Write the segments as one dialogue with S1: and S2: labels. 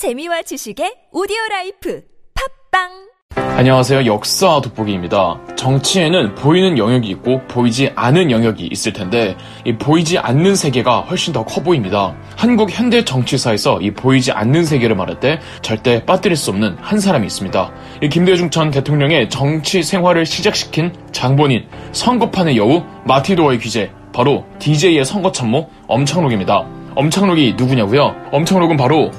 S1: 재미와 지식의 오디오 라이프 팟빵
S2: 안녕하세요. 역사 돋보기입니다. 정치에는 보이는 영역이 있고 보이지 않은 영역이 있을 텐데 이 보이지 않는 세계가 훨씬 더 커 보입니다. 한국 현대 정치사에서 이 보이지 않는 세계를 말할 때 절대 빠뜨릴 수 없는 한 사람이 있습니다. 이 김대중 전 대통령의 정치 생활을 시작시킨 장본인, 선거판의 여우, 마타도어의 귀재, 바로 DJ의 선거 참모 엄창록입니다. 엄창록이 누구냐고요? 엄창록은 바로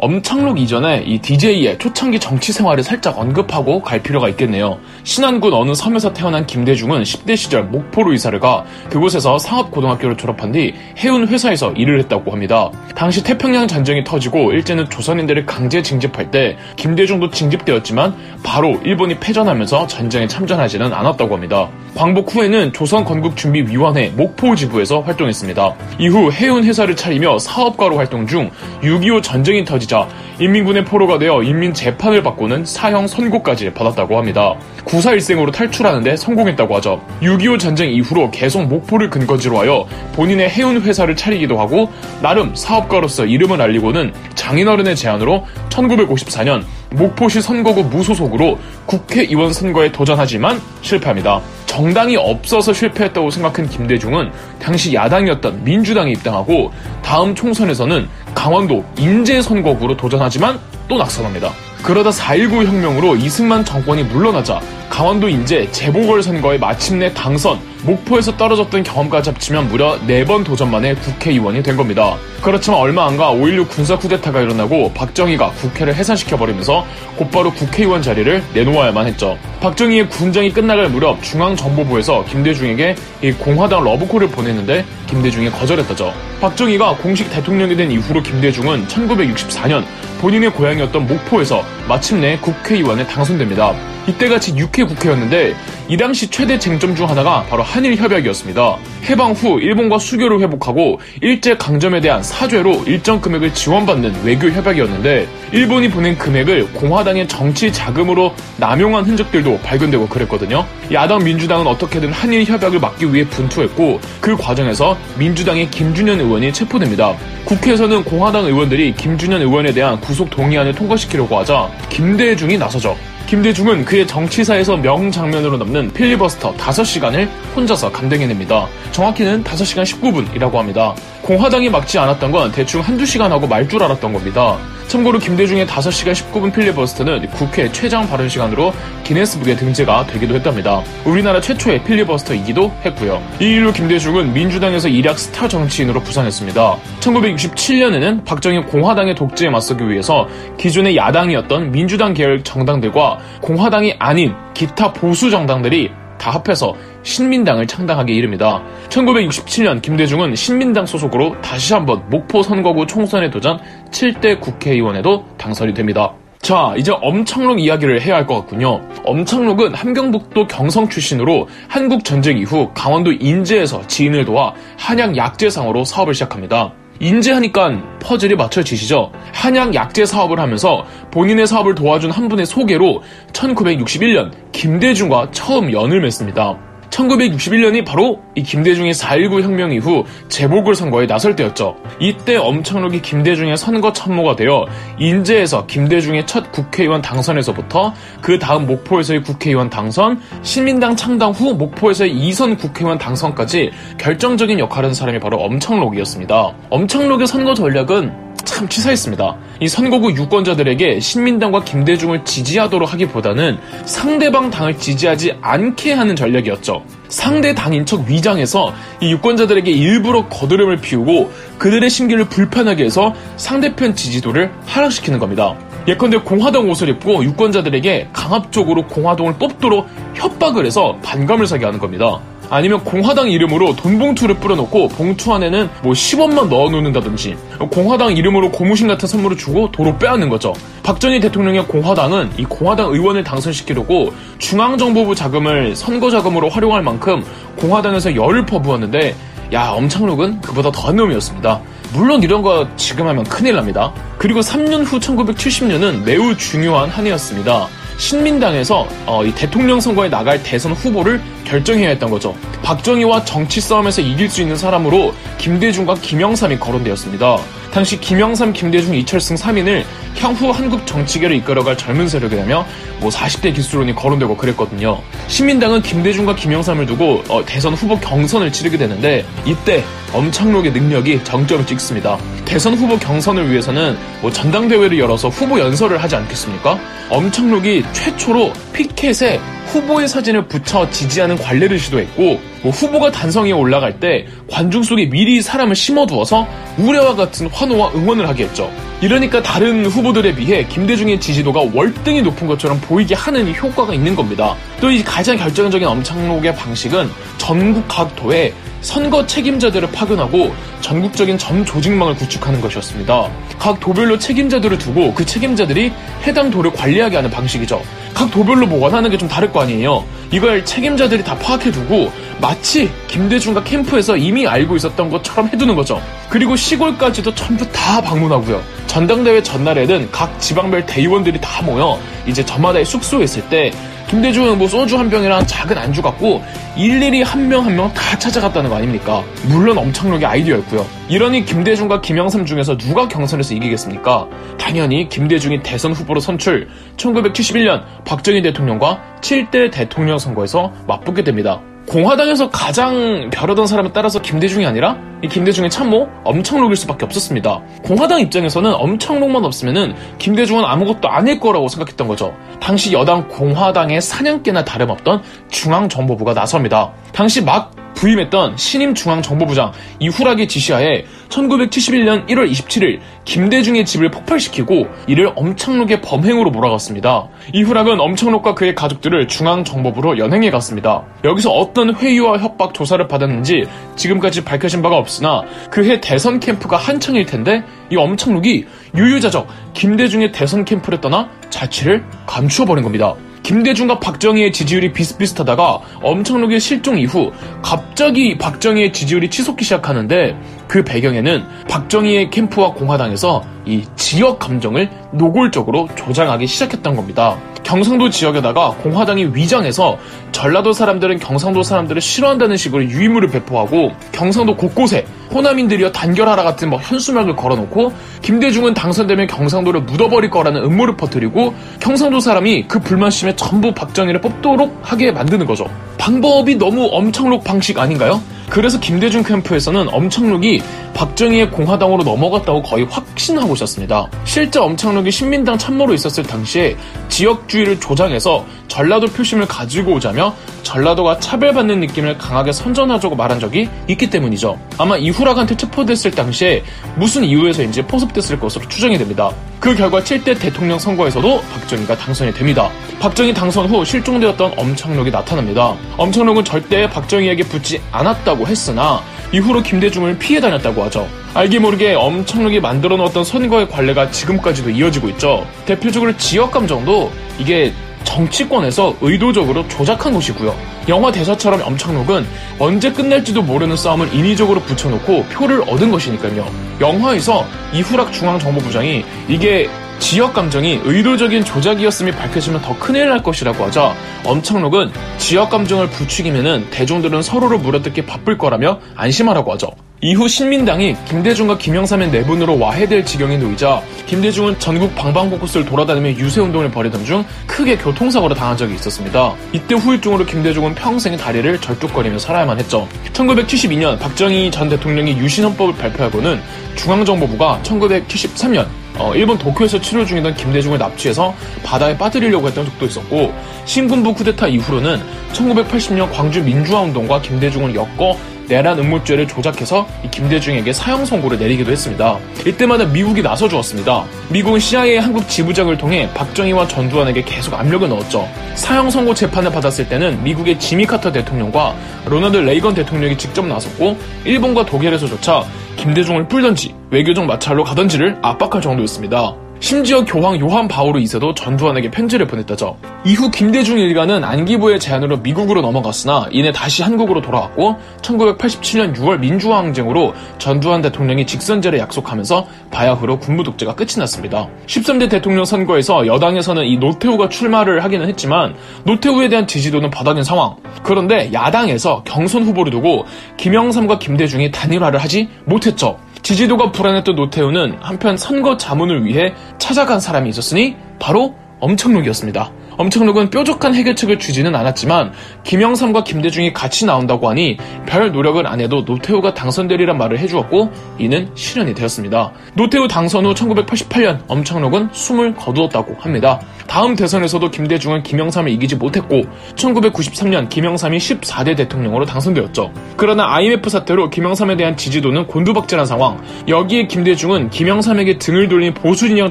S2: 엄창록 이전에 이 DJ의 초창기 정치 생활을 살짝 언급하고 갈 필요가 있겠네요. 신안군 어느 섬에서 태어난 김대중은 10대 시절 목포로 이사를 가 그곳에서 상업고등학교를 졸업한 뒤 해운 회사에서 일을 했다고 합니다. 당시 태평양 전쟁이 터지고 일제는 조선인들을 강제 징집할 때 김대중도 징집되었지만 바로 일본이 패전하면서 전쟁에 참전하지는 않았다고 합니다. 광복 후에는 조선건국준비위원회 목포지부에서 활동했습니다. 이후 해운 회사를 차리며 사업가로 활동 중 6.25 전쟁이 터지 자 인민군의 포로가 되어 인민 재판을 받고는 사형 선고까지 받았다고 합니다. 구사일생으로 탈출하는데 성공했다고 하죠. 6.25 전쟁 이후로 계속 목포를 근거지로 하여 본인의 해운 회사를 차리기도 하고 나름 사업가로서 이름을 알리고는 장인어른의 제안으로 1954년 목포시 선거구 무소속으로 국회의원 선거에 도전하지만 실패합니다. 정당이 없어서 실패했다고 생각한 김대중은 당시 야당이었던 민주당에 입당하고 다음 총선에서는 강원도 인제 선거 구로 도전하지만 또 낙선합니다. 그러다 4.19 혁명으로 이승만 정권이 물러나자 강원도 인제 재보궐선거에 마침내 당선, 목포에서 떨어졌던 경험까지 합치면 무려 4번 도전 만에 국회의원이 된 겁니다. 그렇지만 얼마 안 가 5.16 군사 쿠데타가 일어나고 박정희가 국회를 해산시켜버리면서 곧바로 국회의원 자리를 내놓아야만 했죠. 박정희의 군정이 끝나갈 무렵 중앙정보부에서 김대중에게 이 공화당 러브콜을 보냈는데 김대중이 거절했다죠. 박정희가 공식 대통령이 된 이후로 김대중은 1964년 본인의 고향이었던 목포에서 마침내 국회의원에 당선됩니다. 이때같이 6회 국회였는데 이 당시 최대 쟁점 중 하나가 바로 한일 협약이었습니다. 해방 후 일본과 수교를 회복하고 일제 강점에 대한 사죄로 일정 금액을 지원받는 외교 협약이었는데 일본이 보낸 금액을 공화당의 정치 자금으로 남용한 흔적들도 발견되고 그랬거든요. 야당 민주당은 어떻게든 한일 협약을 막기 위해 분투했고 그 과정에서 민주당의 김준현 의원이 체포됩니다. 국회에서는 공화당 의원들이 김준현 의원에 대한 구속 동의안을 통과시키려고 하자 김대중이 나서죠. 김대중은 그의 정치사에서 명장면으로 남는 필리버스터 5시간을 혼자서 감당해냅니다. 정확히는 5시간 19분이라고 합니다. 공화당이 막지 않았던 건 대충 한두 시간 하고 말 줄 알았던 겁니다. 참고로 김대중의 5시간 19분 필리버스터는 국회 최장 발언 시간으로 기네스북에 등재가 되기도 했답니다. 우리나라 최초의 필리버스터이기도 했고요. 이 일로 김대중은 민주당에서 일약 스타 정치인으로 부상했습니다. 1967년에는 박정희 공화당의 독재에 맞서기 위해서 기존의 야당이었던 민주당 계열 정당들과 공화당이 아닌 기타 보수 정당들이 다 합해서 신민당을 창당하게 이릅니다. 1967년 김대중은 신민당 소속으로 다시 한번 목포 선거구 총선에 도전 7대 국회의원에도 당선이 됩니다. 자, 이제 엄창록 이야기를 해야 할 것 같군요. 엄창록은 함경북도 경성 출신으로 한국 전쟁 이후 강원도 인제에서 지인을 도와 한양 약재상으로 사업을 시작합니다. 인재하니까 퍼즐이 맞춰지시죠? 한양 약재 사업을 하면서 본인의 사업을 도와준 한 분의 소개로 1961년 김대중과 처음 연을 맺습니다. 1961년이 바로 이 김대중의 4.19 혁명 이후 재보궐 선거에 나설 때였죠. 이때 엄청록이 김대중의 선거 참모가 되어 인제에서 김대중의 첫 국회의원 당선에서부터 그 다음 목포에서의 국회의원 당선, 신민당 창당 후 목포에서의 2선 국회의원 당선까지 결정적인 역할을 한 사람이 바로 엄청록이었습니다. 엄청록의 선거 전략은 참 치사했습니다. 이 선거구 유권자들에게 신민당과 김대중을 지지하도록 하기보다는 상대방 당을 지지하지 않게 하는 전략이었죠. 상대 당인 척 위장해서 이 유권자들에게 일부러 거드름을 피우고 그들의 심기를 불편하게 해서 상대편 지지도를 하락시키는 겁니다. 예컨대 공화당 옷을 입고 유권자들에게 강압적으로 공화당을 뽑도록 협박을 해서 반감을 사게 하는 겁니다. 아니면 공화당 이름으로 돈 봉투를 뿌려놓고 봉투 안에는 뭐 10원만 넣어놓는다든지 공화당 이름으로 고무신 같은 선물을 주고 도로 빼앗는 거죠. 박정희 대통령의 공화당은 이 공화당 의원을 당선시키려고 중앙정보부 자금을 선거 자금으로 활용할 만큼 공화당에서 열을 퍼부었는데 야 엄창록은 그보다 더한 놈이었습니다. 물론 이런 거 지금 하면 큰일 납니다. 그리고 3년 후 1970년은 매우 중요한 한 해였습니다. 신민당에서 어, 이 대통령 선거에 나갈 대선 후보를 결정해야 했던 거죠. 박정희와 정치 싸움에서 이길 수 있는 사람으로 김대중과 김영삼이 거론되었습니다. 당시 김영삼, 김대중, 이철승 3인을 향후 한국 정치계를 이끌어갈 젊은 세력이라며 뭐 40대 기수론이 거론되고 그랬거든요. 신민당은 김대중과 김영삼을 두고 어, 대선 후보 경선을 치르게 되는데 이때 엄창록의 능력이 정점을 찍습니다. 대선 후보 경선을 위해서는 뭐 전당대회를 열어서 후보 연설을 하지 않겠습니까? 엄창록이 최초로 피켓에 후보의 사진을 붙여 지지하는 관례를 시도했고 뭐 후보가 단성에 올라갈 때 관중 속에 미리 사람을 심어두어서 우려와 같은 환호와 응원을 하게 했죠. 이러니까 다른 후보들에 비해 김대중의 지지도가 월등히 높은 것처럼 보이게 하는 효과가 있는 겁니다. 또 이 가장 결정적인 엄창록의 방식은 전국 각 도에 선거 책임자들을 파견하고 전국적인 점 조직망을 구축하는 것이었습니다. 각 도별로 책임자들을 두고 그 책임자들이 해당 도를 관리하게 하는 방식이죠. 각 도별로 뭐 원하는 게 좀 다를 거 아니에요. 이걸 책임자들이 다 파악해두고 마치 김대중과 캠프에서 이미 알고 있었던 것처럼 해두는 거죠. 그리고 시골까지도 전부 다 방문하고요. 전당대회 전날에는 각 지방별 대의원들이 다 모여 이제 저마다의 숙소에 있을 때 김대중은 뭐 소주 한 병이랑 작은 안주 갖고 일일이 한 명 한 명 다 찾아갔다는 거 아닙니까? 물론 엄청나게 아이디어였고요. 이러니 김대중과 김영삼 중에서 누가 경선에서 이기겠습니까? 당연히 김대중이 대선 후보로 선출 1971년 박정희 대통령과 7대 대통령 선거에서 맞붙게 됩니다. 공화당에서 가장 벼르던 사람에 따라서 김대중이 아니라 이 김대중의 참모 엄청록일 수밖에 없었습니다. 공화당 입장에서는 엄청록만 없으면은 김대중은 아무것도 아닐 거라고 생각했던 거죠. 당시 여당 공화당의 사냥개나 다름없던 중앙정보부가 나섭니다. 당시 막 부임했던 신임 중앙정보부장 이후락의 지시하에 1971년 1월 27일 김대중의 집을 폭발시키고 이를 엄청록의 범행으로 몰아갔습니다. 이후락은 엄청록과 그의 가족들을 중앙정보부로 연행해 갔습니다. 여기서 어떤 회유와 협박 조사를 받았는지 지금까지 밝혀진 바가 없으나 그해 대선 캠프가 한창일 텐데 이 엄청록이 유유자적 김대중의 대선 캠프를 떠나 자취를 감추어버린 겁니다. 김대중과 박정희의 지지율이 비슷비슷하다가 엄청록의 실종 이후 갑자기 박정희의 지지율이 치솟기 시작하는데 그 배경에는 박정희의 캠프와 공화당에서 이 지역 감정을 노골적으로 조장하기 시작했던 겁니다. 경상도 지역에다가 공화당이 위장해서 전라도 사람들은 경상도 사람들을 싫어한다는 식으로 유인물을 배포하고 경상도 곳곳에 호남인들이여 단결하라 같은 뭐 현수막을 걸어놓고 김대중은 당선되면 경상도를 묻어버릴 거라는 음모를 퍼뜨리고 경상도 사람이 그 불만심에 전부 박정희를 뽑도록 하게 만드는 거죠. 방법이 너무 엄청록 방식 아닌가요? 그래서 김대중 캠프에서는 엄청록이 박정희의 공화당으로 넘어갔다고 거의 확신하고 있었습니다. 실제 엄청록이 신민당 참모로 있었을 당시에 지역주의를 조장해서 전라도 표심을 가지고 오자며 전라도가 차별받는 느낌을 강하게 선전하자고 말한 적이 있기 때문이죠. 아마 이후락한테 체포됐을 당시에 무슨 이유에서인지 포섭됐을 것으로 추정이 됩니다. 그 결과 7대 대통령 선거에서도 박정희가 당선이 됩니다. 박정희 당선 후 실종되었던 엄청록이 나타납니다. 엄청록은 절대 박정희에게 붙지 않았다고 했으나 이후로 김대중을 피해 다녔다고 하죠. 알게 모르게 엄청나게 만들어 놓았던 선거의 관례가 지금까지도 이어지고 있죠. 대표적으로 지역 감정도 이게 정치권에서 의도적으로 조작한 것이고요. 영화 대사처럼 엄청록은 언제 끝날지도 모르는 싸움을 인위적으로 붙여놓고 표를 얻은 것이니까요. 영화에서 이후락 중앙정보부장이 이게 지역 감정이 의도적인 조작이었음이 밝혀지면 더 큰일 날 것이라고 하자 엄청록은 지역 감정을 부추기면은 대중들은 서로를 물어뜯기 바쁠 거라며 안심하라고 하죠. 이후 신민당이 김대중과 김영삼의 내분으로 와해될 지경에 놓이자 김대중은 전국 방방곳곳을 돌아다니며 유세운동을 벌이던 중 크게 교통사고를 당한 적이 있었습니다. 이때 후유증으로 김대중은 평생 다리를 절뚝거리며 살아야만 했죠. 1972년 박정희 전 대통령이 유신헌법을 발표하고는 중앙정보부가 1973년 어, 일본 도쿄에서 치료 중이던 김대중을 납치해서 바다에 빠뜨리려고 했던 적도 있었고 신군부 쿠데타 이후로는 1980년 광주 민주화운동과 김대중을 엮어 내란 음모죄를 조작해서 김대중에게 사형 선고를 내리기도 했습니다. 이때마다 미국이 나서 주었습니다. 미국은 CIA 한국 지부장을 통해 박정희와 전두환에게 계속 압력을 넣었죠. 사형 선고 재판을 받았을 때는 미국의 지미 카터 대통령과 로널드 레이건 대통령이 직접 나섰고 일본과 독일에서조차 김대중을 풀던지 외교적 마찰로 가던지를 압박할 정도였습니다. 심지어 교황 요한 바오로 2세도 전두환에게 편지를 보냈다죠. 이후 김대중 일가는 안기부의 제안으로 미국으로 넘어갔으나 이내 다시 한국으로 돌아왔고 1987년 6월 민주화 항쟁으로 전두환 대통령이 직선제를 약속하면서 바야흐로 군부 독재가 끝이 났습니다. 13대 대통령 선거에서 여당에서는 이 노태우가 출마를 하기는 했지만 노태우에 대한 지지도는 바닥인 상황. 그런데 야당에서 경선 후보를 두고 김영삼과 김대중이 단일화를 하지 못했죠. 지지도가 불안했던 노태우는 한편 선거 자문을 위해 찾아간 사람이 있었으니 바로 엄청록이었습니다. 엄청록은 뾰족한 해결책을 주지는 않았지만 김영삼과 김대중이 같이 나온다고 하니 별 노력을 안 해도 노태우가 당선되리란 말을 해주었고 이는 실현이 되었습니다. 노태우 당선 후 1988년 엄청록은 숨을 거두었다고 합니다. 다음 대선에서도 김대중은 김영삼을 이기지 못했고 1993년 김영삼이 14대 대통령으로 당선되었죠. 그러나 IMF 사태로 김영삼에 대한 지지도는 곤두박질한 상황. 여기에 김대중은 김영삼에게 등을 돌린 보수 진영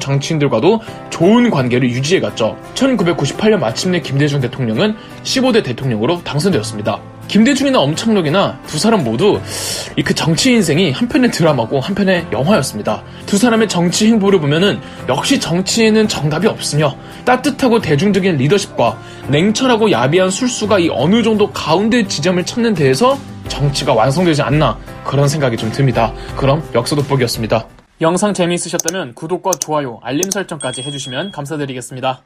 S2: 정치인들과도 좋은 관계를 유지해갔죠. 1998년 마침내 김대중 대통령은 15대 대통령으로 당선되었습니다. 김대중이나 엄청록이나 두 사람 모두 이 그 정치 인생이 한편의 드라마고 한편의 영화였습니다. 두 사람의 정치 행보를 보면은 역시 정치에는 정답이 없으며 따뜻하고 대중적인 리더십과 냉철하고 야비한 술수가 이 어느 정도 가운데 지점을 찾는 데에서 정치가 완성되지 않나 그런 생각이 좀 듭니다. 그럼 역사 돋보기였습니다. 영상 재미있으셨다면 구독과 좋아요, 알림 설정까지 해주시면 감사드리겠습니다.